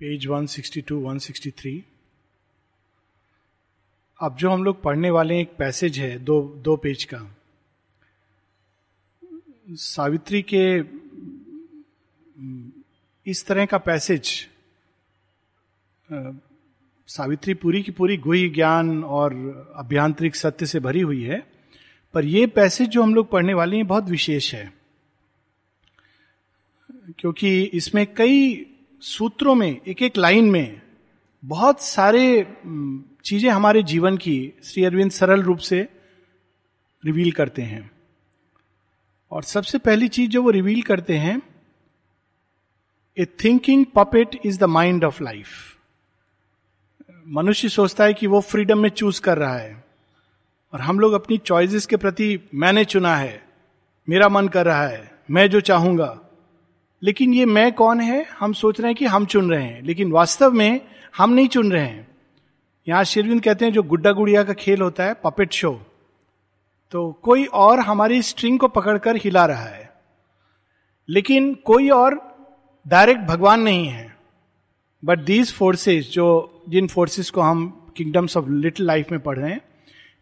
Page 162, 163 अब जो हम लोग पढ़ने वाले एक पैसेज है दो दो पेज का। सावित्री के इस तरह का पैसेज सावित्री पूरी की पूरी गुही ज्ञान और अभ्यांतरिक सत्य से भरी हुई है पर यह पैसेज जो हम लोग पढ़ने वाले हैं बहुत विशेष है। क्योंकि इसमें कई सूत्रों में एक एक लाइन में बहुत सारे चीज़ें हमारे जीवन की श्री अरविंद सरल रूप से रिवील करते हैं। और सबसे पहली चीज़ जो वो रिवील करते हैं, a thinking puppet is the mind of life मनुष्य सोचता है कि वो फ्रीडम में चूज़ कर रहा है। और हम लोग अपनी चॉइसेस के प्रति मैंने चुना है, मेरा मन कर रहा है, मैं जो चाहूँगा लेकिन ये मैं कौन है? हम सोच रहे हैं कि हम चुन रहे हैं, लेकिन वास्तव में हम नहीं चुन रहे हैं। यहाँ शिरविंद कहते हैं, जो गुड्डा गुड़िया का खेल होता है पपेट शो तो कोई और हमारी स्ट्रिंग को पकड़कर हिला रहा है। लेकिन कोई और डायरेक्ट भगवान नहीं है। बट दीज फोर्सेस जो जिन फोर्सेस को हम किंगडम्स ऑफ़ लिटिल लाइफ में पढ़ रहे हैं,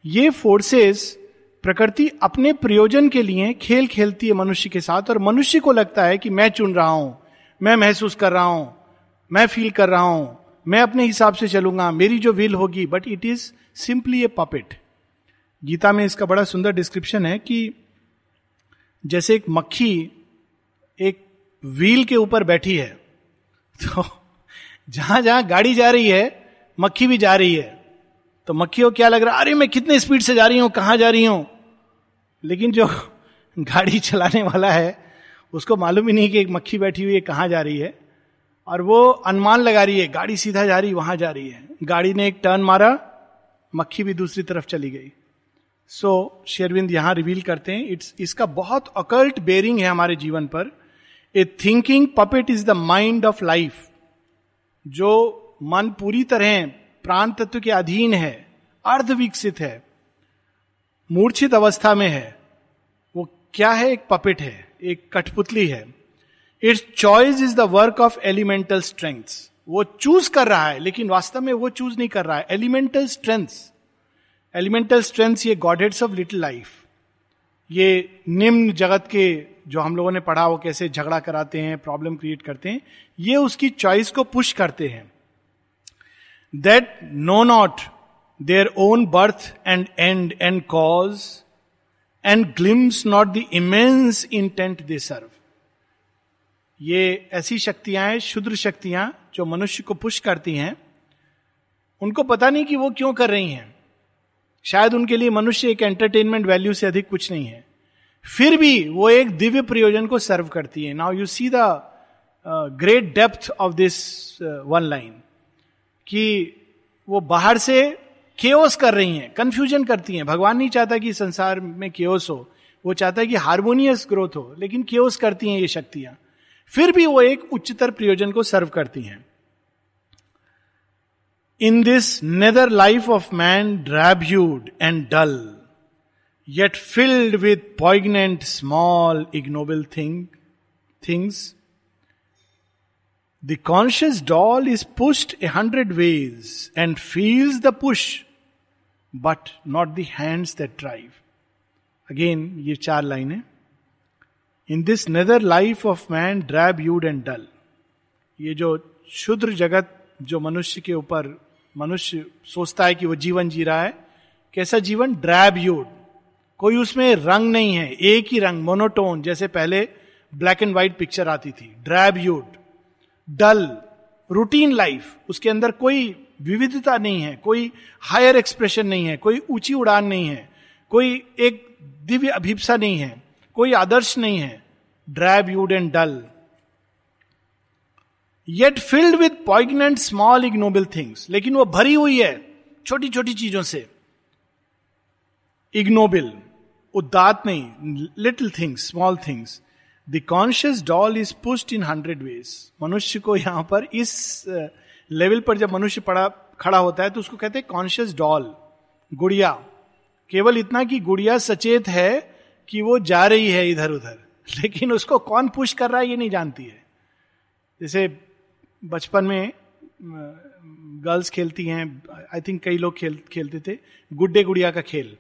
ये फोर्सेस प्रकृति अपने प्रयोजन के लिए खेल खेलती है मनुष्य के साथ, और मनुष्य को लगता है कि मैं चुन रहा हूँ, मैं महसूस कर रहा हूँ, मैं फील कर रहा हूँ, मैं अपने हिसाब से चलूँगा, मेरी जो विल होगी but it is simply a puppet Gita में इसका बड़ा सुंदर डिस्क्रिप्शन है कि जैसे एक मक्खी एक व्हील के ऊपर बैठी है तो जहाँ जहाँ गाड़ी जा रही है, मक्खी भी जा रही है। तो मक्खी को क्या लग रहा है, अरे, मैं कितने स्पीड से जा रही हूँ, कहाँ जा रही हूँ? लेकिन जो गाड़ी चलाने वाला है उसको मालूम ही नहीं कि एक मक्खी बैठी हुई है कहाँ जा रही है। और वो अनुमान लगा रही है गाड़ी सीधा जा रही वहाँ जा रही है। गाड़ी ने एक टर्न मारा मक्खी भी दूसरी तरफ़ चली गई। सो so, शेरविंद यहाँ रिवील करते हैं। इट्स इसका बहुत अकल्ट बेरिंग है हमारे जीवन पर। A thinking puppet is the mind of life जो मन पूरी तरह प्राण तत्व के अधीन है अर्ध विकसित है। मूर्छित अवस्था में है। वो क्या है? एक पपेट है, एक कठपुतली है। It's choice is the work of elemental strength वो चूज़ कर रहा है, लेकिन वास्तव में वो चूज़ नहीं कर रहा है। एलिमेंटल स्ट्रेंथ एलिमेंटल स्ट्रेंथ ये गॉडेड्स ऑफ़ लिटिल लाइफ ये निम्न जगत के जो हम लोगों ने पढ़ा वो कैसे झगड़ा कराते हैं प्रॉब्लम क्रिएट करते हैं, ये उसकी चॉइस को पुश करते हैं। That know not their own birth and end and cause and glimpse not the immense intent they serve ये ऐसी शक्तियाँ हैं, शुद्र शक्तियाँ, जो मनुष्य को पुश करती हैं। उनको पता नहीं कि वो क्यों कर रही हैं। शायद उनके लिए मनुष्य एक एंटरटेनमेंट वैल्यू से अधिक कुछ नहीं है। फिर भी वो एक दिव्य प्रयोजन को सर्व करती है। Now you see the great depth of this one line कि वो बाहर से केओस कर रही हैं कंफ्यूजन करती हैं। भगवान नहीं चाहता कि संसार में केओस हो, वो चाहता है कि हार्मोनियस ग्रोथ हो, लेकिन केओस करती हैं ये शक्तियाँ। फिर भी वो एक उच्चतर प्रयोजन को सर्व करती हैं। In this nether life of man drab hued and dull yet filled with poignant small ignoble thing things the conscious doll is pushed a hundred ways and feels the push but not the hands that drive again ये चार लाइनें। In this nether life of man drab hued and dull ये जो शुद्र जगत, जो मनुष्य के ऊपर, मनुष्य सोचता है कि वो जीवन जी रहा है, कैसा जीवन? ड्रैब यूड कोई उसमें रंग नहीं है, एक ही रंग मोनोटोन जैसे पहले ब्लैक एंड व्हाइट पिक्चर आती थी. Drab you'd dull routine life उसके अंदर कोई विविधता नहीं है, कोई हायर एक्सप्रेशन नहीं है, कोई ऊँची उड़ान नहीं है, कोई एक दिव्य अभिप्सा नहीं है, कोई आदर्श नहीं है drive hued and dull yet filled with poignant small ignoble things लेकिन वो भरी हुई है छोटी छोटी चीज़ों से। इग्नोबल उदात नहीं little things small things the conscious doll is pushed in hundred ways मनुष्य को यहाँ पर इस लेवल पर जब मनुष्य पड़ा, खड़ा होता है तो उसको कहते हैं कॉन्शियस डॉल गुड़िया. केवल इतना कि गुड़िया सचेत है कि वो जा रही है इधर उधर लेकिन उसको कौन पुश कर रहा है, ये नहीं जानती है. जैसे बचपन में गर्ल्स खेलती हैं आई थिंक कई लोग खेल, खेलते थे, गुड्डे गुड़िया का खेल.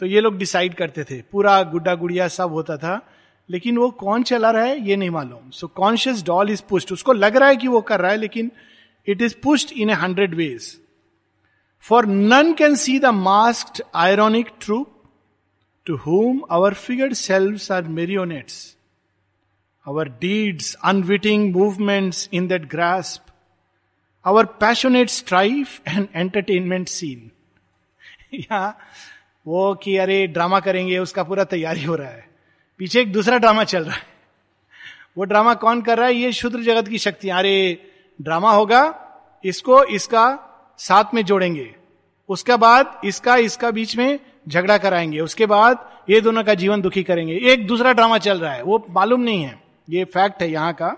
तो ये लोग डिसाइड करते थे. पूरा गुड्डा गुड़िया सब होता था लेकिन वो कौन चला रहा है, ये नहीं मालूम। So conscious doll is pushed उसको लग रहा है कि वो कर रहा है, लेकिन it is pushed in a hundred ways for none can see the masked ironic troupe to whom our figured selves are marionettes our deeds unwitting movements in that grasp our passionate strife and entertainment seen या वो कि अरे drama करेंगे, उसका पूरा तैयारी हो रहा है। पीछे एक दूसरा ड्रामा चल रहा है। वो ड्रामा कौन कर रहा है? ये शुद्र जगत की शक्तियाँ अरे, ड्रामा होगा, इसको इसका साथ में जोड़ेंगे। उसके बाद इसका इसका बीच में झगड़ा कराएँगे। उसके बाद ये दोनों का जीवन दुखी करेंगे। एक दूसरा ड्रामा चल रहा है। वो मालूम नहीं है। ये फैक्ट है यहाँ का।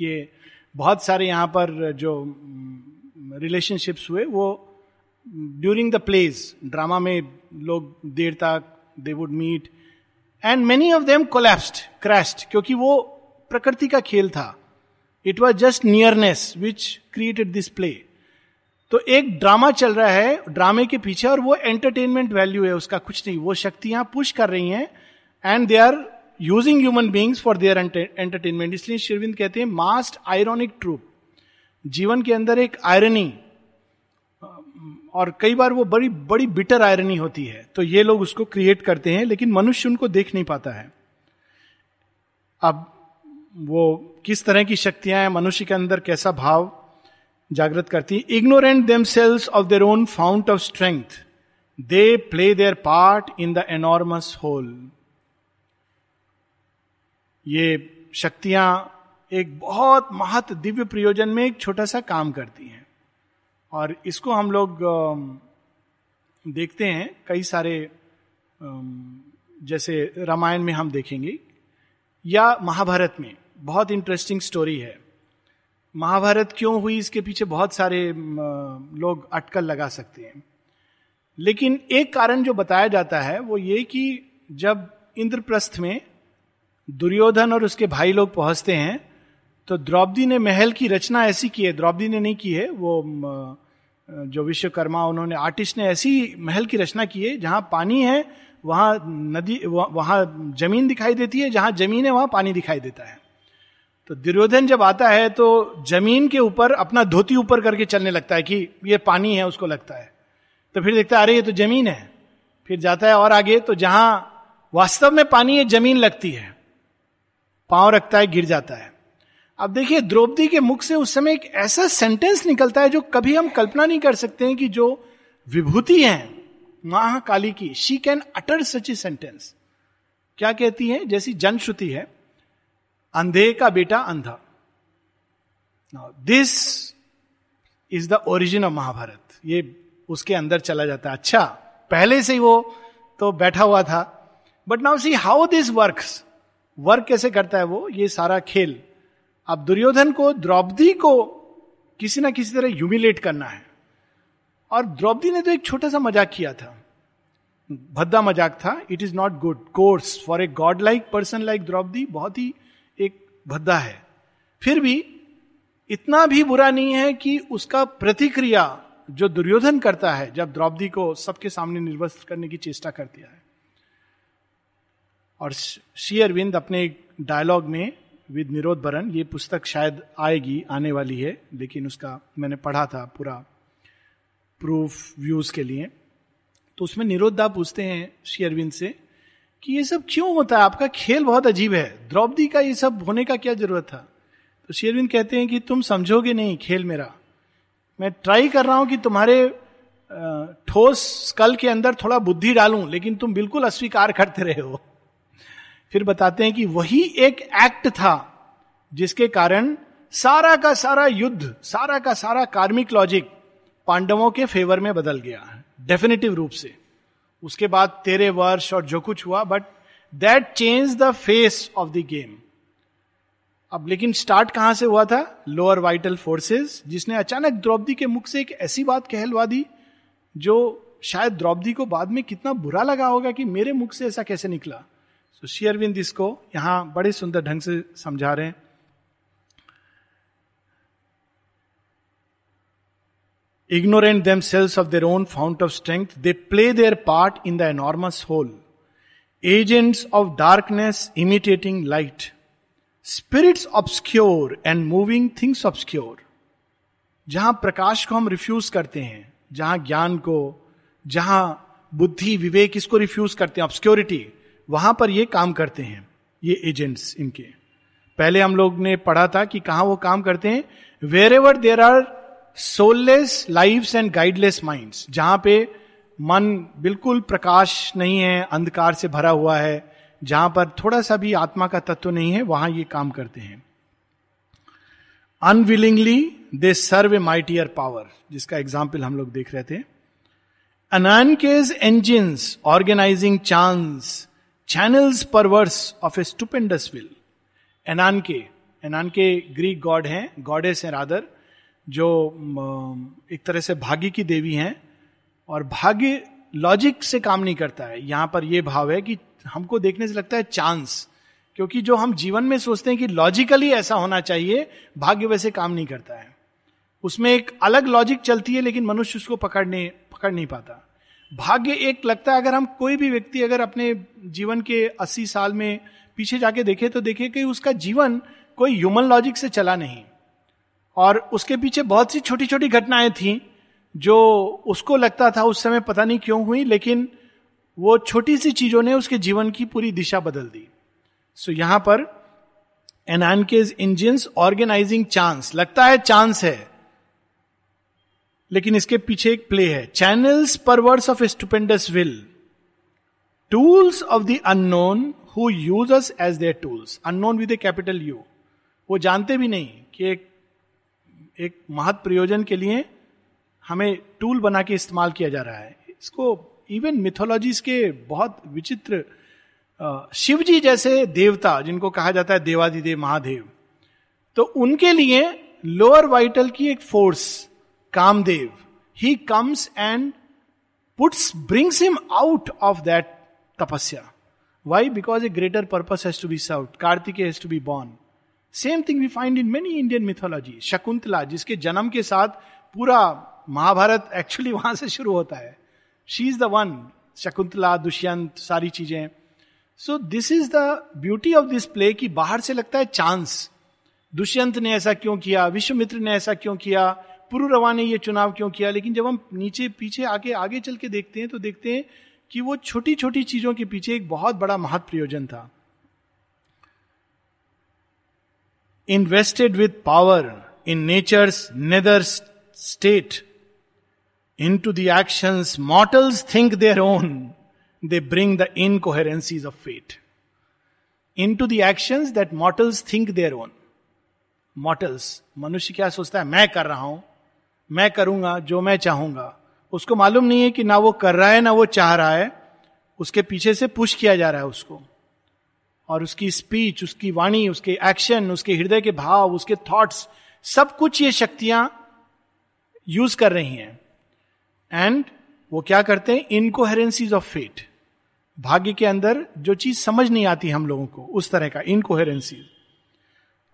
ये बहुत सारे यहाँ पर जो रिलेशनशिप्स हुए, वो ड्यूरिंग द प्लेज ड्रामा में लोग देर तक they would meet and many of them collapsed crashed क्योंकि वो प्रकृति का खेल था। It was just nearness which created this play तो एक ड्रामा चल रहा है ड्रामे के पीछे, और वो एंटरटेनमेंट वैल्यू है, उसका कुछ नहीं। वो शक्तियाँ पुश कर रही हैं and they are using human beings for their entertainment इसलिए शिरविंद कहते हैं मास्ट आयरोनिक ट्रूप जीवन के अंदर एक आयरनी और कई बार वो बड़ी बड़ी बिटर आयरनी होती है। तो ये लोग उसको क्रिएट करते हैं, लेकिन मनुष्य उनको देख नहीं पाता है। अब वो किस तरह की शक्तियाँ हैं, मनुष्य के अंदर कैसा भाव जागृत करती है? Ignorant themselves of their own fount of strength they play their part in the enormous whole ये शक्तियाँ एक बहुत महत्व दिव्य प्रयोजन में एक छोटा सा काम करती हैं। और इसको हम लोग देखते हैं, कई सारे जैसे रामायण में हम देखेंगे, या महाभारत में, बहुत इंटरेस्टिंग स्टोरी है। महाभारत क्यों हुई, इसके पीछे बहुत सारे लोग अटकल लगा सकते हैं। लेकिन एक कारण जो बताया जाता है, वो ये कि जब इंद्रप्रस्थ में दुर्योधन और उसके भाई लोग पहुँचते हैं तो द्रौपदी ने महल की रचना ऐसी की है, द्रौपदी ने नहीं की है, वो जो विश्वकर्मा उन्होंने, आर्टिस्ट ने ऐसी महल की रचना की है, जहाँ पानी है, वहाँ नदी वहाँ ज़मीन दिखाई देती है, जहाँ ज़मीन है, वहाँ पानी दिखाई देता है। तो दुर्योधन जब आता है तो ज़मीन के ऊपर, अपना धोती ऊपर करके चलने लगता है कि ये पानी है, उसको लगता है। तो फिर देखता है, अरे, ये तो ज़मीन है। फिर जाता है और आगे तो जहाँ वास्तव में पानी है, ज़मीन लगती है। पाँव रखता है, गिर जाता है। अब देखिए, द्रौपदी के मुख से उस समय एक ऐसा सेंटेंस निकलता है जो कभी हम कल्पना नहीं कर सकते हैं कि जो विभूति है, महाकाली की she can utter such a sentence क्या कहती है? जैसी जनश्रुति है, अंधे का बेटा अंधा. This is the origin of Mahabharat ये उसके अंदर चला जाता है। अच्छा पहले से ही वो तो बैठा हुआ था। But now see how this work work कैसे करता है वो? ये सारा खेल अब दुर्योधन को, द्रौपदी को किसी ना किसी तरह ह्यूमिलेट करना है। और द्रौपदी ने तो एक छोटा सा मज़ाक किया था। भद्दा मज़ाक था। It is not good course for a god like person like Draupadi, बहुत ही एक भद्दा है। फिर भी इतना भी बुरा नहीं है कि उसका प्रतिक्रिया जो दुर्योधन करता है, जब द्रौपदी को सबके सामने निर्वस्त करने की चेष्टा करती है। और श्री अरविंद अपने डायलॉग में विद निरोध बरन ये पुस्तक शायद आएगी, आने वाली है, लेकिन उसका मैंने पढ़ा था पूरा प्रूफ व्यूज़ के लिए। तो उसमें निरोधा पूछते हैं श्री अरविंद से कि ये सब क्यों होता है? आपका खेल बहुत अजीब है। द्रौपदी का ये सब होने का क्या ज़रूरत था? तो श्री अरविंद कहते हैं कि तुम समझोगे नहीं खेल मेरा। मैं ट्राई कर रहा हूँ कि तुम्हारे ठोस कल के अंदर थोड़ा बुद्धि डालूं, लेकिन तुम बिल्कुल अस्वीकार करते रहे हो। फिर बताते हैं कि वही एक एक्ट था, जिसके कारण सारा का सारा युद्ध, सारा का सारा कार्मिक लॉजिक पांडवों के फेवर में बदल गया डेफिनेटिव रूप से। उसके बाद तेरे वर्ष और जो कुछ हुआ but that change the face of the game अब लेकिन स्टार्ट कहाँ से हुआ था? लोअर वाइटल फोर्सेस जिसने अचानक द्रौपदी के मुख से एक ऐसी बात कहलवा दी, जो शायद द्रौपदी को बाद में कितना बुरा लगा होगा कि मेरे मुख से ऐसा कैसे निकला। तो शेयरविंद इसको यहाँ बड़े सुंदर ढंग से समझा रहे हैं ignorant themselves of their own fount of strength, they play their part in the enormous whole. Agents of darkness imitating light. Spirits obscure and moving things obscure. जहाँ प्रकाश को हम रिफ्यूज करते हैं जहाँ ज्ञान को जहाँ बुद्धि विवेक इसको रिफ्यूज करते हैं ऑब्सक्योरिटी वहाँ पर ये काम करते हैं, ये एजेंट्स इनके। पहले हम लोग ने पढ़ा था कि कहा वो काम करते हैं? Wherever there are soulless life and guideless mind जहाँ पे मन बिल्कुल प्रकाश नहीं है, अंधकार से भरा हुआ है, जहाँ पर थोड़ा सा भी आत्मा का तत्व नहीं है, वहाँ ये काम करते हैं। Unwillingly they serve a mightier power जिसका एग्ज़ाम्पल हम लोग देख रहे थे। Ananke's engine organising chance channels perverse of a stupendous will Ananke Ananke Greek god हैं गॉडेस हैं रादर जो एक तरह से भाग्य की देवी हैं, और भाग्य लॉजिक से काम नहीं करता है। यहाँ पर यह भाव है कि हमको देखने से लगता है चांस क्योंकि जो हम जीवन में सोचते हैं कि लॉजिकली ऐसा होना चाहिए, भाग्य वैसे काम नहीं करता है। उसमें एक अलग लॉजिक चलती है, लेकिन मनुष्य उसको पकड़ने, पकड़ नहीं पाता। भाग्य एक लगता है, अगर हम कोई भी व्यक्ति अगर अपने जीवन के अस्सी साल में पीछे जाके देखे तो देखे कि उसका जीवन कोई ह्यूमन लॉजिक से चला नहीं। और उसके पीछे बहुत सी छोटी छोटी घटनाएँ थी, जो उसको लगता था उस समय पता नहीं क्यों हुई, लेकिन वो छोटी सी चीज़ों ने उसके जीवन की पूरी दिशा बदल दी। सो यहाँ पर एन के इंजिन ऑर्गेनाइजिंग चांस लगता है चांस है। लेकिन इसके पीछे एक प्ले है। Channels perverse of stupendous will tools of the unknown who use as their tools unknown with a capital U वो जानते भी नहीं कि एक एक महत प्रयोजन के लिए हमें टूल बना के इस्तेमाल किया जा रहा है। इसको इवन मिथोलॉजीज के बहुत विचित्र शिव जी जैसे देवता, जिनको कहा जाता है देवादिदेव महादेव तो उनके लिए लोअर वाइटल की एक force Kamdev he comes and puts brings him out of that tapasya why because a greater purpose has to be serve Kartik has to be born same thing we find in many Indian mythology Shakuntala जिसके जन्म के साथ पूरा Mahabharat actually वहाँ से शुरू होता है she is the one Shakuntala Dushyant सारी चीज़ें so this is the beauty of this play कि बाहर से लगता है चांस दुष्यंत ने ऐसा क्यों किया विश्वमित्र ने ऐसा क्यों किया पुरुरवा ने यह चुनाव क्यों किया? लेकिन जब हम नीचे, पीछे आके, आगे चल के देखते हैं तो देखते हैं कि वो छोटी छोटी चीज़ों के पीछे एक बहुत बड़ा महत्व प्रयोजन था। Invested with power in nature's nether state into the actions mortals think their own they bring the incoherencies of fate into the actions that mortals think their own mortals मनुष्य क्या सोचता है? मैं कर रहा हूँ मैं करूँगा जो मैं चाहूँगा। उसको मालूम नहीं है कि ना वो कर रहा है, ना वो चाह रहा है। उसके पीछे से पुश किया जा रहा है उसको। और उसकी स्पीच उसकी वाणी, उसके एक्शन उसके हृदय के भाव, उसके थॉट्स सब कुछ ये शक्तियाँ यूज़ कर रही हैं। एंड वो क्या करते हैं? इनकोहेरेंसीज ऑफ़ फेट भाग्य के अंदर जो चीज़ समझ नहीं आती हम लोगों को, उस तरह का इनकोहेरेंसी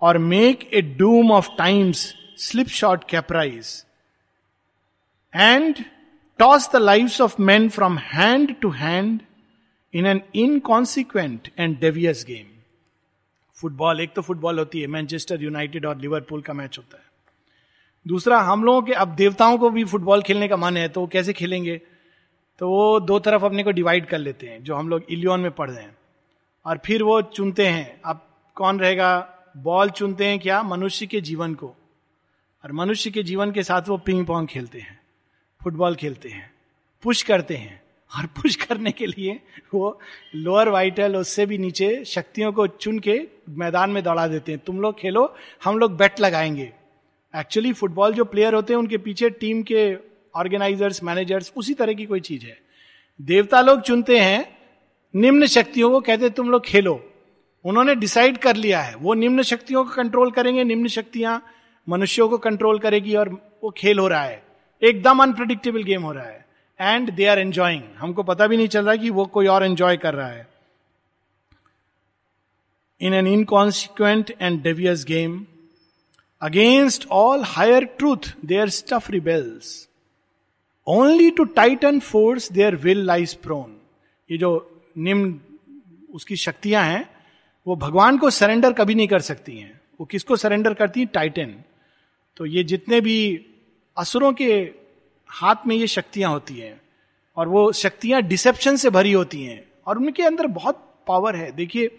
और make a doom of time's slip short caprice and toss the life of man from hand to hand in an inconsequent and devious game football एक तो फुटबॉल होती है मैनचेस्टर यूनाइटेड और लिवरपूल का मैच होता है दूसरा हम लोगों के अब देवताओं को भी फुटबॉल खेलने का मन है तो वो कैसे खेलेंगे तो वो दो तरफ़ अपने को डिवाइड कर लेते हैं जो हम लोग इलियन में पढ़ रहे हैं और फिर वो चुनते हैं अब कौन रहेगा बॉल चुनते हैं क्या मनुष्य के जीवन को और मनुष्य के जीवन के साथ वो पिंग पॉन्ग खेलते हैं फुटबॉल खेलते हैं, पुश करते हैं। और पुश करने के लिए वो लोअर वाइटल उससे भी नीचे शक्तियों को चुन के मैदान में दौड़ा देते हैं। तुम लोग खेलो, हम लोग बैट लगाएँगे। एक्चुअली फुटबॉल जो प्लेयर होते हैं, उनके पीछे टीम के ऑर्गेनाइजर्स मैनेजर्स उसी तरह की कोई चीज़ है। देवता लोग चुनते हैं, निम्न शक्तियों को कहते तुम लोग खेलो। उन्होंने डिसाइड कर लिया है। वो निम्न शक्तियों को कंट्रोल करेंगे, निम्न शक्तियाँ मनुष्यों को कंट्रोल करेगी और वो खेल हो रहा है। एकदम अनप्रडिक्टेबल गेम हो रहा है। एंड दे आर एंजॉइंग हमको पता भी नहीं चल रहा कि वो कोई और एंजॉय कर रहा है। In an inconsequent and devious game against all higher truth their stuff rebels only to tight and force their will lies prone ये जो निम्न उसकी शक्तियाँ हैं, वो भगवान को सरेंडर कभी नहीं कर सकती हैं। वो किसको सरेंडर करती हैं? टाइटन तो ये जितने भी असुरों के हाथ में ये शक्तियाँ होती हैं और वो शक्तियाँ डिसेप्शन से भरी होती हैं और उनके अंदर बहुत पावर है। देखिए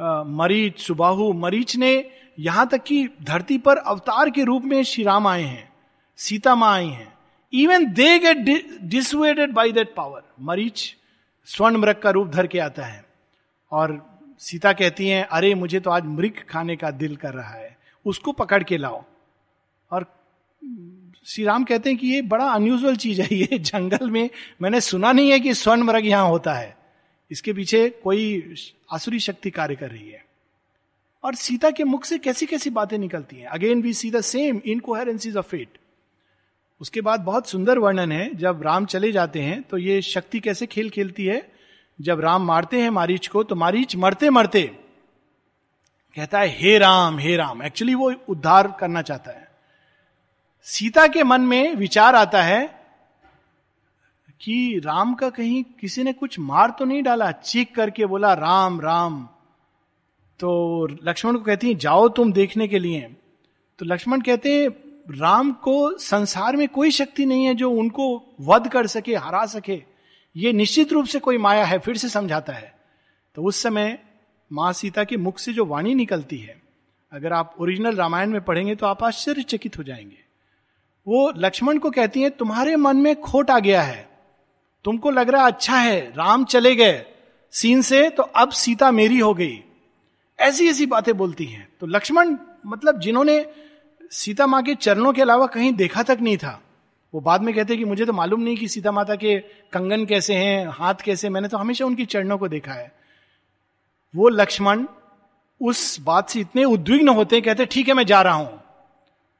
मरीच, सुबाहु, मरीच ने यहाँ तक कि धरती पर अवतार के रूप में श्री राम आए हैं, सीता माँ आई हैं। Even they get dissuaded by that power Marich स्वर्ण मृग का रूप धर के आता है और सीता कहती हैं, अरे, मुझे तो आज मृग खाने का दिल कर रहा है, उसको पकड़ के लाओ। और श्री राम कहते हैं कि ये बड़ा अनयूजल चीज़ है, ये जंगल में मैंने सुना नहीं है कि स्वर्ण मृग यहाँ होता है। इसके पीछे कोई आसुरी शक्ति कार्य कर रही है। और सीता के मुख से कैसी कैसी बातें निकलती हैं। Again we see the same incoherencies of fate उसके बाद बहुत सुंदर वर्णन है, जब राम चले जाते हैं तो ये शक्ति कैसे खेल खेलती है? जब राम मारते हैं मारीच को तो मारीच मरते मरते कहता है, हे राम हे राम। एक्चुअली वो उद्धार करना चाहता है। सीता के मन में विचार आता है कि राम का कहीं किसी ने कुछ मार तो नहीं डाला, चीख करके बोला, राम राम। तो लक्ष्मण को कहती है, जाओ तुम देखने के लिए। तो लक्ष्मण कहते हैं, राम को संसार में कोई शक्ति नहीं है जो उनको वध कर सके, हरा सके। ये निश्चित रूप से कोई माया है, फिर से समझाता है। तो उस समय माँ सीता के मुख से जो वाणी निकलती है, अगर आप ओरिजिनल रामायण में पढ़ेंगे तो आप आश्चर्यचकित हो जाएँगे। वो लक्ष्मण को कहती है, तुम्हारे मन में खोट आ गया है। तुमको लग रहा अच्छा है, राम चले गए, सीन से तो अब सीता मेरी हो गई। ऐसी ऐसी बातें बोलती हैं। तो लक्ष्मण मतलब जिन्होंने सीता माँ के चरणों के अलावा कहीं देखा तक नहीं था, वो बाद में कहते कि मुझे तो मालूम नहीं कि सीता माता के कंगन कैसे हैं, हाथ कैसे मैंने तो हमेशा उनकी चरणों को देखा है। वो लक्ष्मण उस बात से इतने उद्विग्न होते हैं, कहते ठीक है, मैं जा रहा हूँ।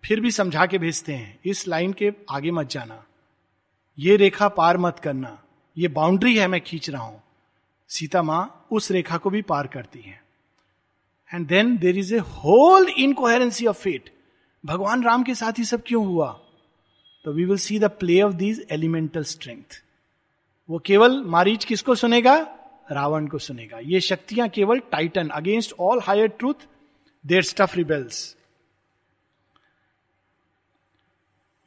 फिर भी समझा के भेजते हैं, इस लाइन के आगे मत जाना। ये रेखा पार मत करना। ये बाउंड्री है, मैं खींच रहा हूँ। सीता माँ उस रेखा को भी पार करती है। And then there is a whole incoherency of fate भगवान राम के साथ ही सब क्यों हुआ? तो we will see the play of these elemental strength वो केवल मारीच किसको सुनेगा? रावण को सुनेगा। ये शक्तियाँ केवल Titan against all higher truth their stuff rebels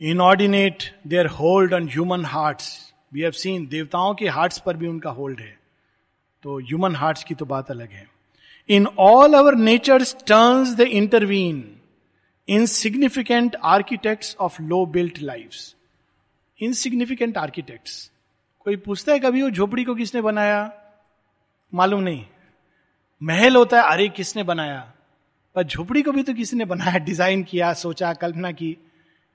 inordinate their hold on human hearts we have seen देवताओं के हार्ट्स पर भी उनका होल्ड है। तो ह्यूमन हार्ट्स की तो बात अलग है। In all our nature turns the intervene insignificant architects of low built life insignificant architects कोई पूछता है कभी वो झोपड़ी को किसने बनाया? मालूम नहीं। महल होता है, अरे किसने बनाया? पर झोपड़ी को भी तो किसी ने बनाया, डिज़ाइन किया, सोचा, कल्पना की।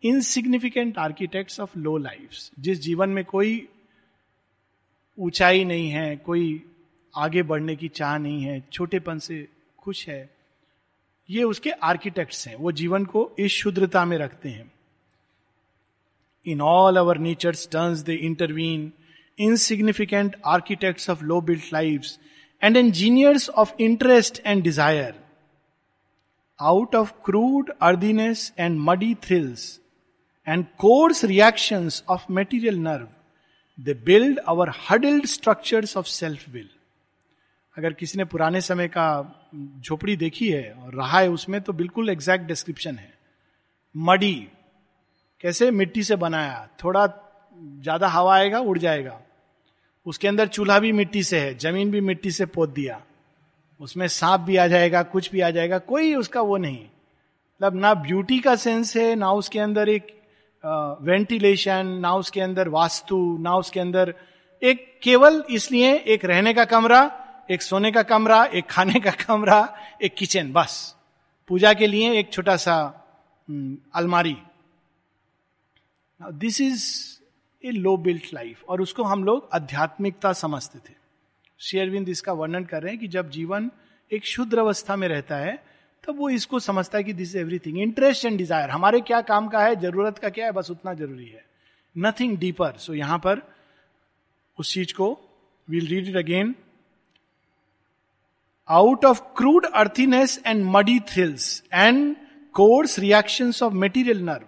Insignificant architects of low life जिस जीवन में कोई ऊंचाई नहीं है, कोई आगे बढ़ने की चाह नहीं है, छोटेपन से खुश है, ये उसके आर्किटेक्ट्स हैं। वो जीवन को इस शुद्रता में रखते हैं। In all our nature turns they intervene insignificant architects of low built life and engineers of interest and desire out of crude earthiness and muddy thrills and coarse reactions of material nerve they build our huddled structures of self will अगर किसी ने पुराने समय का झोपड़ी देखी है और रहा है उसमें तो बिल्कुल एग्जैक्ट डिस्क्रिप्शन है। मडी, कैसे मिट्टी से बनाया, थोड़ा ज़्यादा हवा आएगा, उड़ जाएगा। उसके अंदर चूल्हा भी मिट्टी से है, ज़मीन भी मिट्टी से पोत दिया। उसमें सांप भी आ जाएगा, कुछ भी आ जाएगा, कोई उसका वो नहीं। मतलब ना ब्यूटी का सेंस है, ना उसके अंदर एक वेंटिलेशन ना उसके अंदर वास्तु ना उसके अंदर एक केवल इसलिए एक रहने का कमरा एक सोने का कमरा एक खाने का कमरा एक किचन बस। पूजा के लिए एक छोटा सा हम्म, अलमारी। This is a low built life और उसको हम लोग आध्यात्मिकता समझते थे। शेयरविंद इसका वर्णन कर रहे हैं कि जब जीवन एक शुद्ध अवस्था में रहता है तब वो इसको समझता है कि this everything interest and desire हमारे क्या काम का है? ज़रूरत का क्या है? बस उतना ज़रूरी है। नथिंग डीपर सो यहाँ पर उस चीज़ को we'll read it again out of crude earthiness and muddy thrills and coarse reaction of material nerve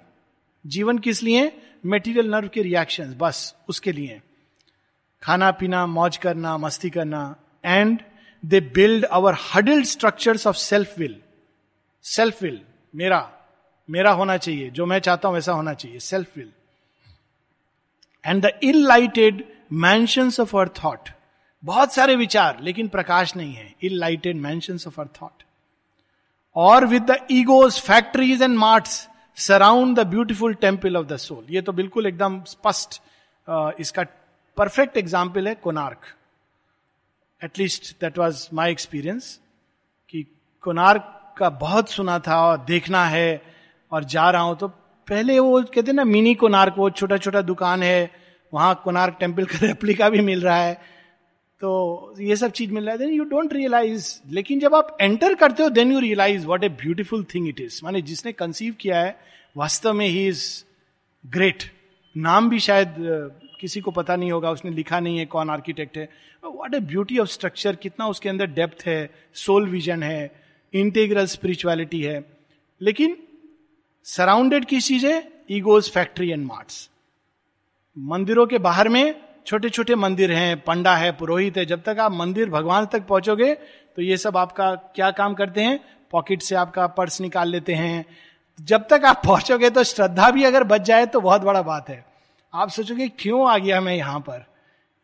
जीवन किस लिए? मेटीरियल नर्व के रिएक्शंस बस उसके लिए। खाना पीना, मौज करना, मस्ती करना and they build our huddled structures of self will self will मेरा मेरा होना चाहिए, जो मैं चाहता हूँ वैसा होना चाहिए self will and the ill lighted mansion of our thought बहुत सारे विचार, लेकिन प्रकाश नहीं है। Ill lighted mansion of our thought और with the ego's factories and marts surround the beautiful temple of the soul ये तो बिल्कुल एकदम स्पष्ट इसका परफेक्ट एग्ज़ाम्पल है Konark at least that was my experience कि कोनार्क का बहुत सुना था और देखना है और जा रहा हूँ तो पहले वो कहते ना, मिनी कोनार्क वो छोटा छोटा दुकान है, वहाँ कोनार्क टेंपल का रेप्लिका भी मिल रहा है। तो ये सब चीज़ मिल रहा है देन यू डोंट रियलाइज़ लेकिन जब आप एंटर करते हो then you realise what a beautiful thing it is माने जिसने कंसीव किया है, वास्तव में ही इज़ ग्रेट नाम भी शायद किसी को पता नहीं होगा, उसने लिखा नहीं है कौन आर्किटेक्ट है। What a beauty of structure कितना उसके अंदर डेप्थ है सोल विजन है। इंटेग्रल स्पिरिचुअलिटी है। लेकिन सराउंडेड किस चीज़ है ईगोज, फैक्ट्री एंड मार्ट्स। मंदिरों के बाहर में छोटे छोटे मंदिर हैं, पंडा है, पुरोहित है। जब तक आप मंदिर भगवान तक पहुंचोगे तो ये सब आपका क्या काम करते हैं? पॉकेट से आपका पर्स निकाल लेते हैं। जब तक आप पहुंचोगे तो श्रद्धा भी अगर बच जाए तो बहुत बड़ा बात है। आप सोचोगे, क्यों आ गया मैं यहाँ पर?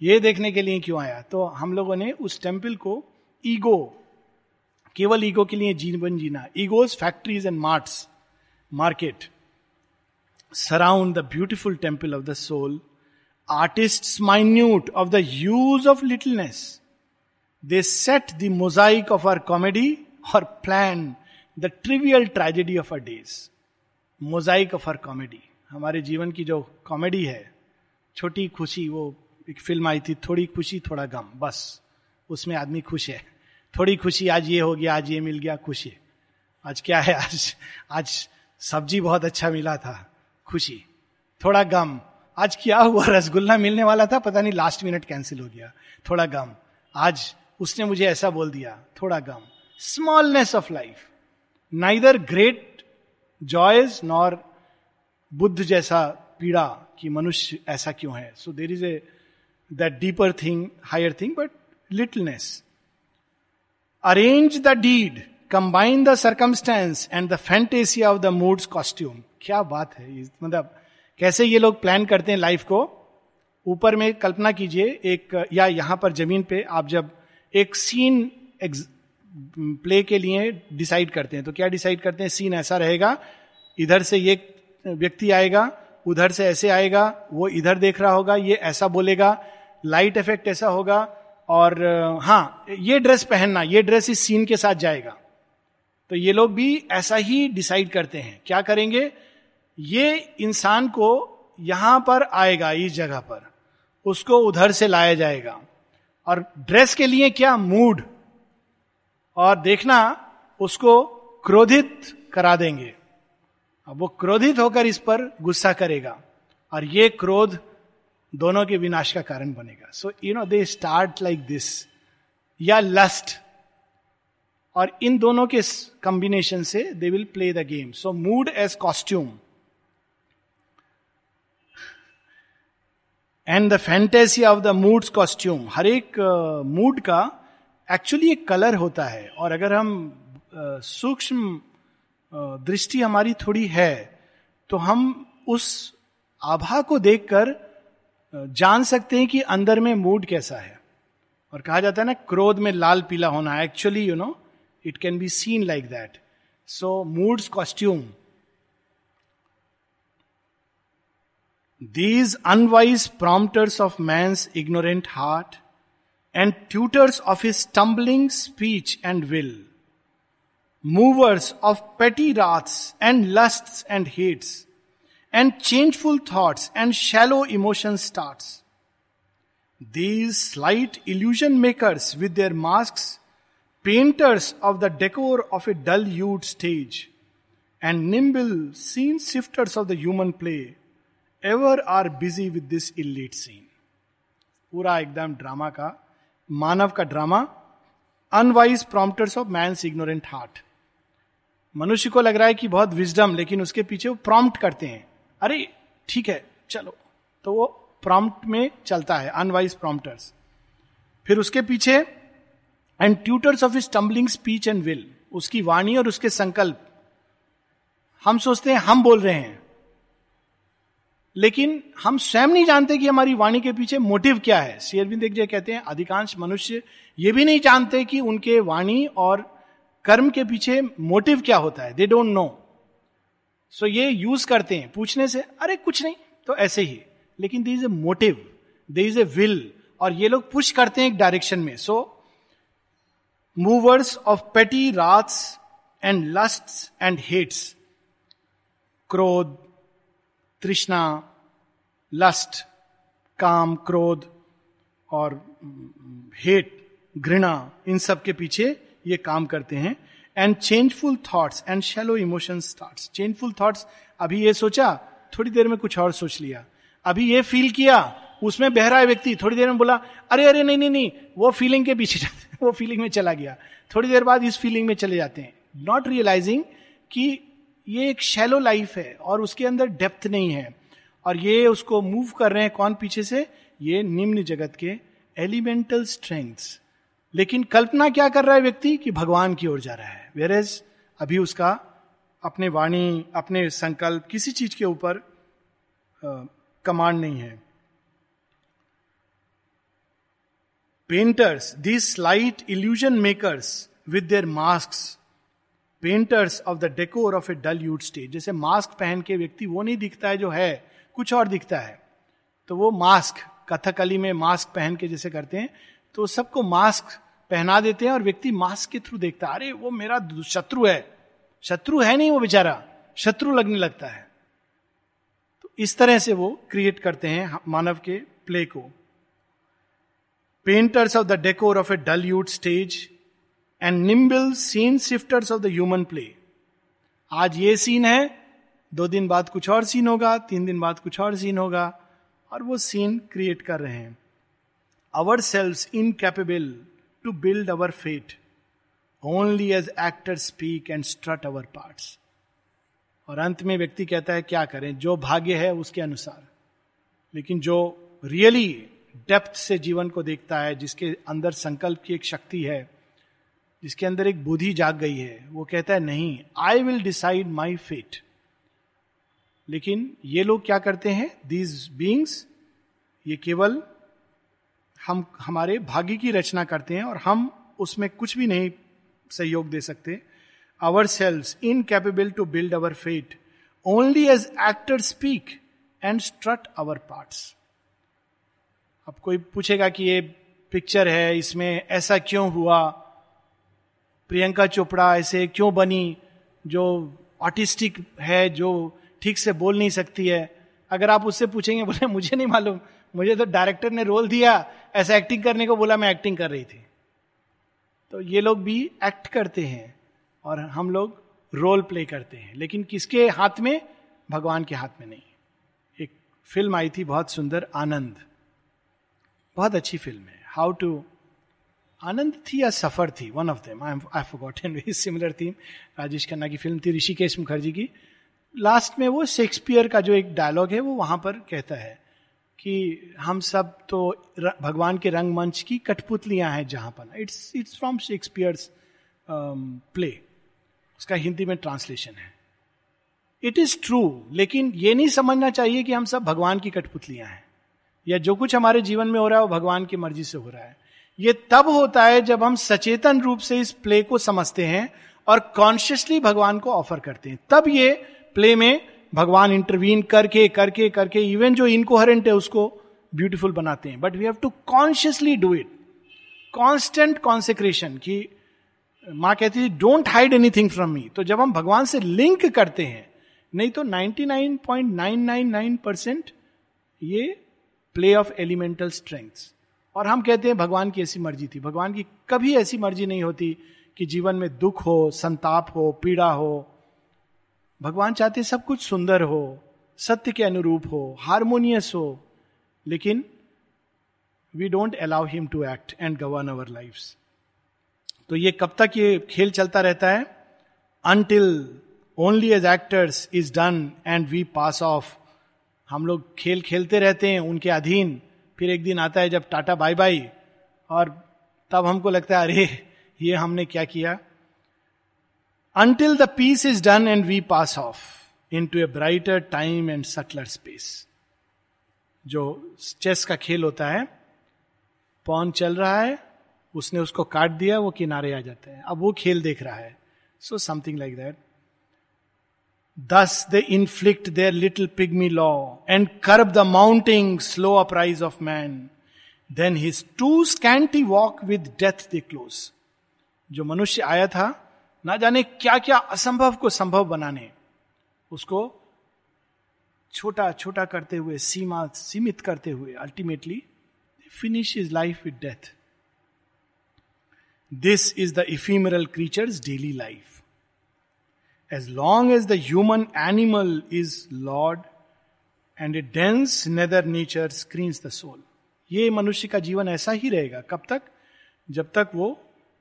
ये देखने के लिए क्यों आया? तो हम लोगों ने उस टेंपल को ईगो केवल ईगो के लिए जीवन जीना। Ego's, factories and marts. Market. Surround the beautiful temple of the soul. Artist minute of the use of littleness. They set the mosaic of our comedy or plan the trivial tragedy of our days. Mosaic of our comedy. हमारे जीवन की जो comedy है, छोटी खुशी, वो एक film आई थी, थोड़ी खुशी, थोड़ा गम, बस। उसमें आदमी खुश है। थोड़ी खुशी, आज ये हो गया, आज ये मिल गया, खुशी। आज क्या है? आज आज सब्ज़ी बहुत अच्छा मिला था, खुशी। थोड़ा गम। आज क्या हुआ? रसगुल्ला मिलने वाला था, पता नहीं लास्ट मिनट कैंसिल हो गया। थोड़ा गम। आज उसने मुझे ऐसा बोल दिया, थोड़ा गम। Smallness of life neither great joys nor Buddha जैसा पीड़ा कि मनुष्य ऐसा क्यों है। So there is a that deeper thing higher thing but littleness arrange the deed combine the circumstance and the fantasia of the moods costume क्या बात है मतलब कैसे ये लोग प्लान करते हैं लाइफ को? ऊपर में कल्पना कीजिए, एक, या यहाँ पर ज़मीन पे आप जब एक सीन प्ले के लिए डिसाइड करते हैं तो क्या डिसाइड करते हैं? सीन ऐसा रहेगा, इधर से ये व्यक्ति आएगा, उधर से ऐसे आएगा, वो इधर देख रहा होगा, ये ऐसा बोलेगा लाइट इफ़ेक्ट ऐसा होगा और हाँ ये ड्रेस पहनना, ये ड्रेस इस सीन के साथ जाएगा। तो ये लोग भी ऐसा ही डिसाइड करते हैं। क्या करेंगे? ये इंसान को यहाँ पर आएगा, इस जगह पर। उसको उधर से लाया जाएगा। और ड्रेस के लिए क्या? मूड और देखना, उसको क्रोधित करा देंगे। अब वो क्रोधित होकर इस पर गुस्सा करेगा। और ये क्रोध दोनों के विनाश का कारण बनेगा। So you know they start like this या लस्ट और इन दोनों के कॉम्बिनेशन से they will play the game so mood as costume and the fantasy of the moods costume हर एक मूड uh, का एक्चुअली एक कलर होता है। और अगर हम uh, सूक्ष्म uh, दृष्टि हमारी थोड़ी है तो हम उस आभा को देखकर जान सकते हैं कि अंदर में मूड कैसा है। और कहा जाता है ना, क्रोध में लाल पीला होना actually you know it can be seen like that so moods costume these unwise prompters of man's ignorant heart and tutors of his stumbling speech and will movers of petty wraths and lust and hates and changeful thoughts and shallow emotion starts. These slight illusion makers with their masks, painters of the decor of a dull hued stage, and nimble scene sifters of the human play, ever are busy with this elite scene पूरा एकदम drama का मानव का drama unwise prompters of man ignorant heart मनुष्य को लग रहा है कि बहुत विजडम लेकिन उसके पीछे वो प्रॉम्प्ट करते हैं अरे, ठीक है, चलो। तो वो प्रॉम्प्ट में चलता है अनवाइज प्रॉम्प्टर्स फिर उसके पीछे and tutors of his stumbling speech and will उसकी वाणी और उसके संकल्प। हम सोचते हैं, हम बोल रहे हैं। लेकिन हम स्वयं नहीं जानते कि हमारी वाणी के पीछे मोटिव क्या है। शेयरबिंद एक जय कहते हैं, अधिकांश मनुष्य ये भी नहीं जानते कि उनके वाणी और कर्म के पीछे मोटिव क्या होता है। दे डोंट नो सो ये यूज़ करते हैं, पूछने से, अरे, कुछ नहीं। तो ऐसे ही। लेकिन they is a motive they is a will और ये लोग पुश करते हैं एक डायरेक्शन में। So movers of petty wraths and lust and hates क्रोध, तृष्णा लस्ट काम, क्रोध और हेट घृणा, इन सब के पीछे ये काम करते हैं। And changeful thoughts and shallow emotion start changeful thoughts अभी ये सोचा, थोड़ी देर में कुछ और सोच लिया। अभी ये फील किया, उसमें बह रहा है व्यक्ति, थोड़ी देर में बोला, अरे अरे, नहीं नहीं नहीं, वो फीलिंग के पीछे जाते वो फीलिंग में चला गया। थोड़ी देर बाद इस फीलिंग में चले जाते हैं। नॉट रियलाइजिंग कि ये एक शैलो लाइफ है और उसके अंदर डेप्थ नहीं है। और ये उसको मूव कर रहे हैं कौन पीछे से? ये निम्न जगत के एलिमेंटल स्ट्रेंथ्स लेकिन कल्पना क्या कर रहा है व्यक्ति? कि भगवान की ओर जा रहा है। वेर एज अभी उसका अपने वाणी, अपने संकल्प, किसी चीज़ के ऊपर कमांड नहीं है। Painters this light illusion makers with their mask painters of the decor of a dull hued stage जैसे मास्क पहन के व्यक्ति वो नहीं दिखता है जो है, कुछ और दिखता है। तो वो मास्क कथकली में मास्क पहन के जैसे करते हैं तो सबको मास्क पहना देते हैं और व्यक्ति मास्क के थ्रू देखता है, अरे, वो मेरा शत्रु है। शत्रु है नहीं वो बेचारा, शत्रु लगने लगता है। तो इस तरह से वो क्रिएट करते हैं मानव के प्ले को। Painters of the decor of a dull hued stage and nimble scene shifters of the human play आज ये सीन है, दो दिन बाद कुछ और सीन होगा, तीन दिन बाद कुछ और सीन होगा, और वो सीन क्रिएट कर रहे हैं। Ourselves incapable to build our fate only as actor speak and strut our parts और अंत में व्यक्ति कहता है, क्या करें? जो भाग्य है उसके अनुसार। लेकिन जो रियली डेप्थ से जीवन को देखता है, जिसके अंदर संकल्प की एक शक्ति है, जिसके अंदर एक बुद्धि जाग गई है, वो कहता है, नहीं I will decide my fate लेकिन ये लोग क्या करते हैं? दीज बींग्स ये केवल हम, हमारे भाग्य की रचना करते हैं और हम उसमें कुछ भी नहीं सहयोग दे सकते। Ourselves incapable to build our fate only as actor speak and strut our parts अब कोई पूछेगा कि ये पिक्चर है, इसमें ऐसा क्यों हुआ? प्रियंका चोपड़ा ऐसे क्यों बनी? जो ऑटिस्टिक है, जो ठीक से बोल नहीं सकती है। अगर आप उससे पूछेंगे, बोले, मुझे नहीं मालूम। मुझे तो डायरेक्टर ने रोल दिया। ऐसा एक्टिंग करने को बोला, मैं एक्टिंग कर रही थी। तो ये लोग भी एक्ट करते हैं और हम लोग रोल प्ले करते हैं। लेकिन किसके हाथ में? भगवान के हाथ में नहीं। एक फ़िल्म आई थी बहुत सुंदर, आनंद। बहुत अच्छी फ़िल्म है। हाउ टू आनंद थी या सफ़र थी? One of them I I forgotten very similar theme Rajesh Khanna की फ़िल्म थी, ऋषिकेश मुखर्जी की। लास्ट में वो शेक्सपियर का जो एक डायलॉग है, वो वहाँ पर कहता है। कि हम सब तो भगवान के रंगमंच की कठपुतलियाँ हैं जहाँ पर। It's it's from Shakespeare's play उसका हिंदी में ट्रांसलेशन है। इट इज़ ट्रू लेकिन ये नहीं समझना चाहिए कि हम सब भगवान की कठपुतलियाँ हैं। या जो कुछ हमारे जीवन में हो रहा है, वो भगवान की मर्ज़ी से हो रहा है। ये तब होता है जब हम सचेतन रूप से इस प्ले को समझते हैं और कॉन्शियसली भगवान को ऑफ़र करते हैं। तब ये प्ले में भगवान इंटरवीन करके करके करके इवन जो इनकोहरेंट है उसको ब्यूटीफुल बनाते हैं। But we have to consciously do it constant consecration की माँ कहती थी don't hide anything from me तो जब हम भगवान से लिंक करते हैं, नहीं तो 99.999 परसेंट ये प्ले ऑफ़ एलिमेंटल स्ट्रेंथ्स और हम कहते हैं, भगवान की ऐसी मर्ज़ी थी। भगवान की कभी ऐसी मर्ज़ी नहीं होती कि जीवन में दुख हो, संताप हो, पीड़ा हो भगवान चाहते सब कुछ सुंदर हो, सत्य के अनुरूप हो हारमोनियस हो, लेकिन we don't allow him to act and govern our life तो ये कब तक ये खेल चलता रहता है? Until only as actors is done and we pass off हम लोग खेल खेलते रहते हैं, उनके अधीन। फिर एक दिन आता है जब टाटा बाय बाय, और तब हमको लगता है, अरे, ये हमने क्या किया? Until the peace is done and we pass off into a brighter time and subtler space. जो चेस का खेल होता है पौन चल रहा है, उसने उसको काट दिया, वो किनारे आ जाते हैं। अब वो खेल देख रहा है। सो something like that thus they inflict their little pygmy law and curb the mounting slow uprise of man then his too scanty walk with death they close जो मनुष्य आया था ना जाने क्या क्या असंभव को संभव बनाने। उसको छोटा छोटा करते हुए, सीमा, सीमित करते हुए ultimately finish his life with death this is the ephemeral creature's daily life as long as the human animal is lord and a dense nether nature screens the soul ये मनुष्य का जीवन ऐसा ही रहेगा। कब तक? जब तक वो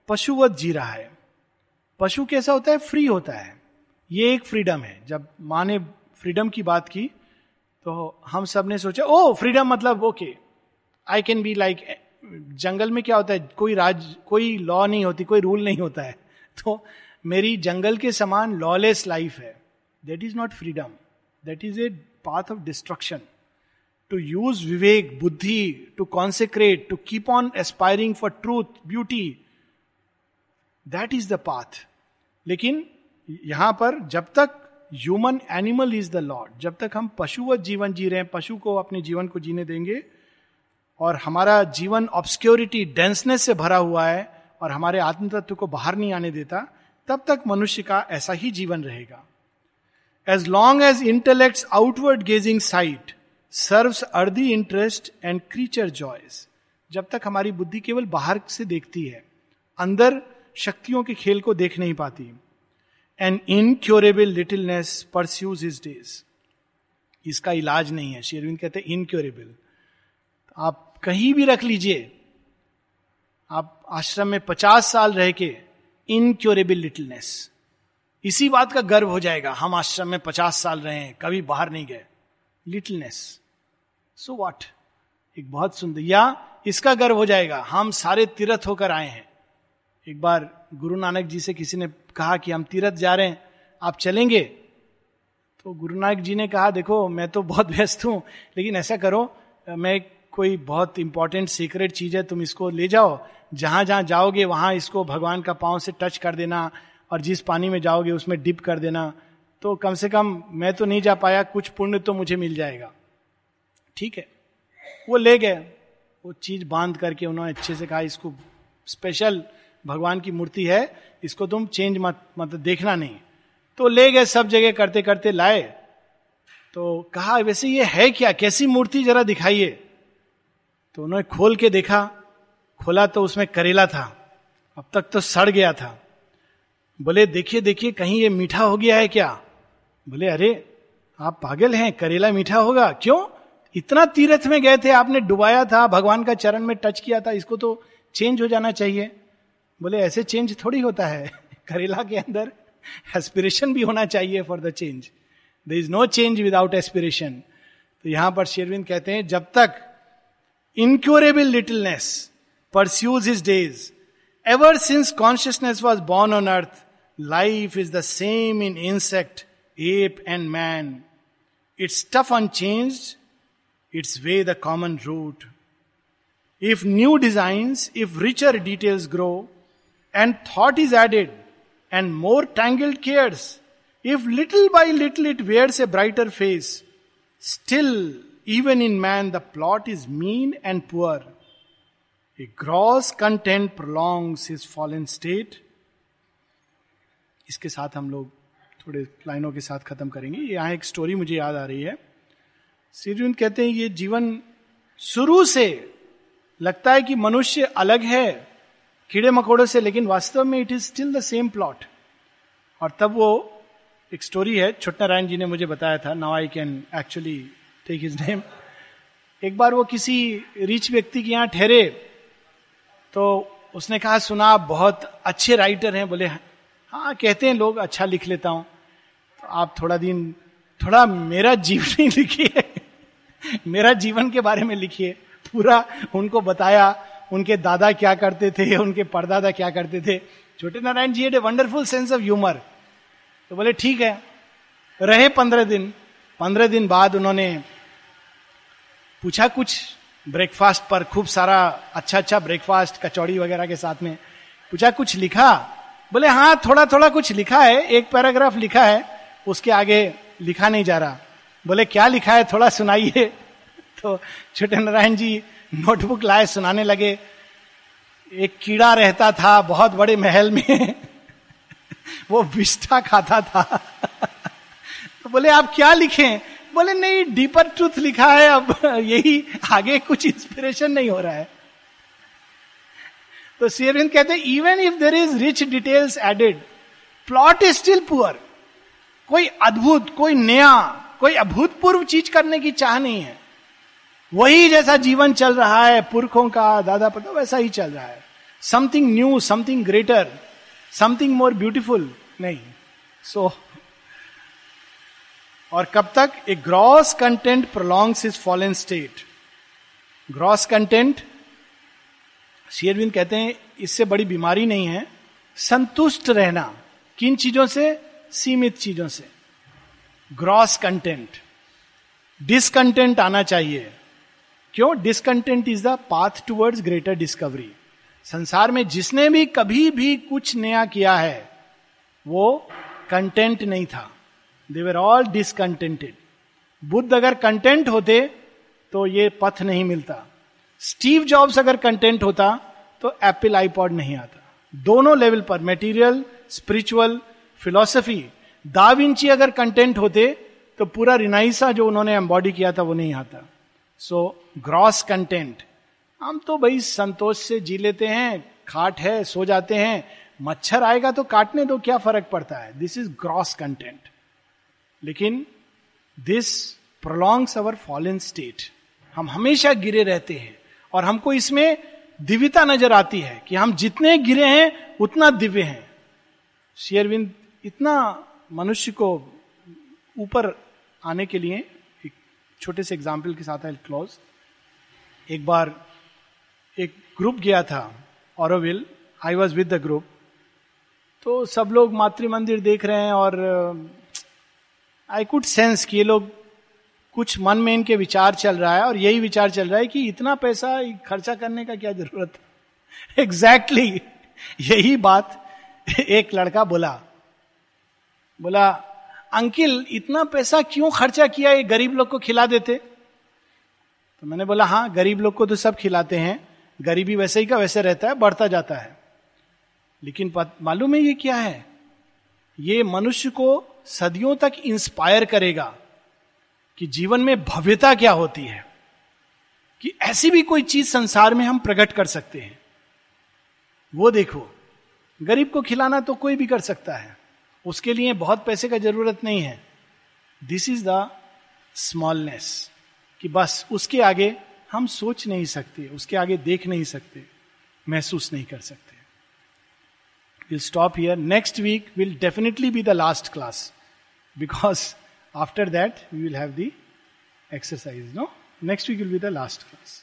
पशुवत जी रहा है। पशु कैसा होता है? फ्री होता है। ये एक फ्रीडम है। जब माँ ने फ्रीडम की बात की तो हम सबने सोचा ओ फ्रीडम मतलब okay I can be like जंगल में क्या होता है? कोई राज, कोई लॉ नहीं होती, कोई रूल नहीं होता है। तो मेरी जंगल के समान लॉलेस लाइफ है। That is not freedom that is a path of destruction to use vivek buddhi to consecrate to keep on aspiring for truth beauty that is the path लेकिन यहाँ पर जब तक human animal is the lord जब तक हम पशुवत जीवन जी रहे हैं, पशु को अपने जीवन को जीने देंगे, और हमारा जीवन ऑब्सक्योरिटी डेंसनेस से भरा हुआ है, और हमारे आत्म तत्व को बाहर नहीं आने देता, तब तक मनुष्य का ऐसा ही जीवन रहेगा। As long as intellect outward gazing sight serves earthy interest and creature joys जब तक हमारी बुद्धि केवल बाहर से देखती है, अंदर शक्तियों के खेल को देख नहीं पाती। An incurable littleness pursues his days इसका इलाज नहीं है। शेरविंद कहते हैं इनक्योरेबल आप कहीं भी रख लीजिए। आप आश्रम में पचास साल रह के इनक्योरेबल लिटिलनेस इसी बात का गर्व हो जाएगा। हम आश्रम में पचास साल रहे हैं, कभी बाहर नहीं गए। लिटिलनेस सो वॉट एक बहुत सुंदर, या इसका गर्व हो जाएगा। हम सारे तीर्थ होकर आए हैं। एक बार गुरु नानक जी से किसी ने कहा कि हम तीरथ जा रहे हैं, आप चलेंगे? तो गुरु नानक जी ने कहा, देखो, मैं तो बहुत व्यस्त हूँ, लेकिन ऐसा करो, मैं कोई बहुत इंपॉर्टेंट सीक्रेट चीज़ है, तुम इसको ले जाओ। जहाँ जहाँ जाओगे, वहाँ इसको भगवान का पाँव से टच कर देना और जिस पानी में जाओगे, उसमें डिप कर देना। तो कम से कम मैं तो नहीं जा पाया, कुछ पुण्य तो मुझे मिल जाएगा। ठीक है। वो ले गए। वो चीज़ बाँध करके उन्होंने अच्छे से कहा, इसको स्पेशल भगवान की मूर्ति है, इसको तुम चेंज मत मतलब देखना नहीं। तो ले गए सब जगह करते करते लाए। तो कहा, वैसे ये है क्या? कैसी मूर्ति जरा दिखाइए। तो उन्होंने खोल के देखा। खोला तो उसमें करेला था। अब तक तो सड़ गया था। बोले, देखिए देखिए, कहीं ये मीठा हो गया है क्या? बोले, अरे, आप पागल हैं, करेला मीठा होगा। क्यों? इतना तीर्थ में गए थे, आपने डुबाया था, भगवान का चरण में टच किया था, इसको तो चेंज हो जाना चाहिए। बोले, ऐसे चेंज थोड़ी होता है। करेला के अंदर एस्पिरेशन भी होना चाहिए for the change there is no change without aspiration तो यहाँ पर शेरविंद कहते हैं, जब तक incurable littleness pursues his days ever since consciousness was born on earth life is the same in insect ape and man its stuff unchanged its way the common route if new design if richer details grow and thought is added, and more tangled cares. If little by little it wears a brighter face, still, even in man, the plot is mean and poor. A gross content prolongs his fallen state. इसके साथ हम लोग थोड़े लाइनों के साथ खत्म करेंगे यहाँ एक स्टोरी मुझे याद आ रही है श्रीजुन कहते हैं ये जीवन शुरू से लगता है कि मनुष्य अलग है कीड़े मकोड़ों से, लेकिन वास्तव में it is still the same plot और तब वो एक स्टोरी है, छोट नारायण जी ने मुझे बताया था now I can actually take his name एक बार वो किसी रिच व्यक्ति के यहाँ ठहरे तो उसने कहा, सुना आप बहुत अच्छे राइटर हैं, बोले हाँ कहते हैं लोग अच्छा लिख लेता हूँ। तो आप थोड़ा दिन, थोड़ा मेरा जीवन ही लिखिए, मेरा जीवन के बारे में लिखिए, पूरा उनको बताया उनके दादा क्या करते थे, उनके परदादा क्या करते थे। छोटे Narayan ji a wonderful sense of humour तो बोले, ठीक है। रहे पंद्रह दिन। पंद्रह दिन बाद उन्होंने पूछा कुछ ब्रेकफास्ट पर, खूब सारा अच्छा अच्छा ब्रेकफास्ट कचौड़ी वगैरह के साथ में। पूछा, कुछ लिखा? बोले हाँ थोड़ा थोड़ा कुछ लिखा है। एक पैराग्राफ लिखा है। उसके आगे लिखा नहीं जा रहा। बोले, क्या लिखा है? थोड़ा सुनाइए। तो छोटे नारायण जी नोटबुक लाए, सुनाने लगे, एक कीड़ा रहता था बहुत बड़े महल में। वो विष्ठा खाता था। तो बोले, आप क्या लिखें? बोले, नहीं डीपर ट्रूथ लिखा है, अब यही आगे कुछ इंस्पिरेशन नहीं हो रहा है। तो शेरविंद कहते even if there is rich details added plot is still poor कोई अद्भुत, कोई नया, कोई अभूतपूर्व चीज़ करने की चाह नहीं है। वही जैसा जीवन चल रहा है पुरखों का दादा पता वैसा ही चल रहा है। Something new something greater something more beautiful नहीं। सो so, और कब तक? A gross content prolongs is fallen state gross content Sri Aurobindo कहते हैं इससे बड़ी बीमारी नहीं है। संतुष्ट रहना किन चीज़ों से? सीमित चीज़ों से। ग्रॉस कंटेंट डिसकंटेंट आना चाहिए। क्यों? Discontent is the path towards greater discovery संसार में जिसने भी कभी भी कुछ नया किया है, वो कंटेंट नहीं था। देवर ऑल डिसकंटेंटेड बुद्ध अगर कंटेंट होते तो ये पथ नहीं मिलता। स्टीव जॉब्स अगर कंटेंट होता तो एप्पल आईपॉड नहीं आता। दोनों लेवल पर material spiritual philosophy da Vinci अगर कंटेंट होते तो पूरा रिनाइसा जो उन्होंने एम्बॉडी किया था, वो नहीं आता। सो ग्रॉस कंटेंट हम तो भाई संतोष से जी लेते हैं, खाट है, सो जाते हैं। मच्छर आएगा तो काटने दो, क्या फ़र्क पड़ता है? दिस इज़ ग्रॉस कंटेंट लेकिन this prolongs our fallen state हम हमेशा गिरे रहते हैं। और हमको इसमें दिव्यता नज़र आती है कि हम जितने गिरे हैं, उतना दिव्य हैं। शेयरविंद इतना मनुष्य को ऊपर आने के लिए छोटे से एग्ज़ाम्पल के साथ है क्लोज एक बार एक ग्रुप गया था Auroville I was with the group तो सब लोग मातृ मंदिर देख रहे हैं और आई कुड सेंस कि ये लोग कुछ मन में इनके विचार चल रहा है और यही विचार चल रहा है कि इतना पैसा खर्चा करने का क्या ज़रूरत है? एग्जैक्टली exactly, यही बात एक लड़का बोला। बोला अंकिल, इतना पैसा क्यों खर्चा किया ये गरीब लोग को खिला देते? तो मैंने बोला हाँ गरीब लोग को तो सब खिलाते हैं। गरीबी वैसे ही का वैसे रहता है, बढ़ता जाता है। लेकिन मालूम है ये क्या है? ये मनुष्य को सदियों तक इंस्पायर करेगा कि जीवन में भव्यता क्या होती है, कि ऐसी भी कोई चीज़ संसार में हम प्रकट कर सकते हैं। वो देखो, गरीब को खिलाना तो कोई भी कर सकता है। उसके लिए बहुत पैसे का ज़रूरत नहीं है। दिस इज़ द स्मॉलनेस कि बस उसके आगे हम सोच नहीं सकते, उसके आगे देख नहीं सकते, महसूस नहीं कर सकते। Will stop here next week will definitely be the last class because after that we will have the exercise no next week will be the last class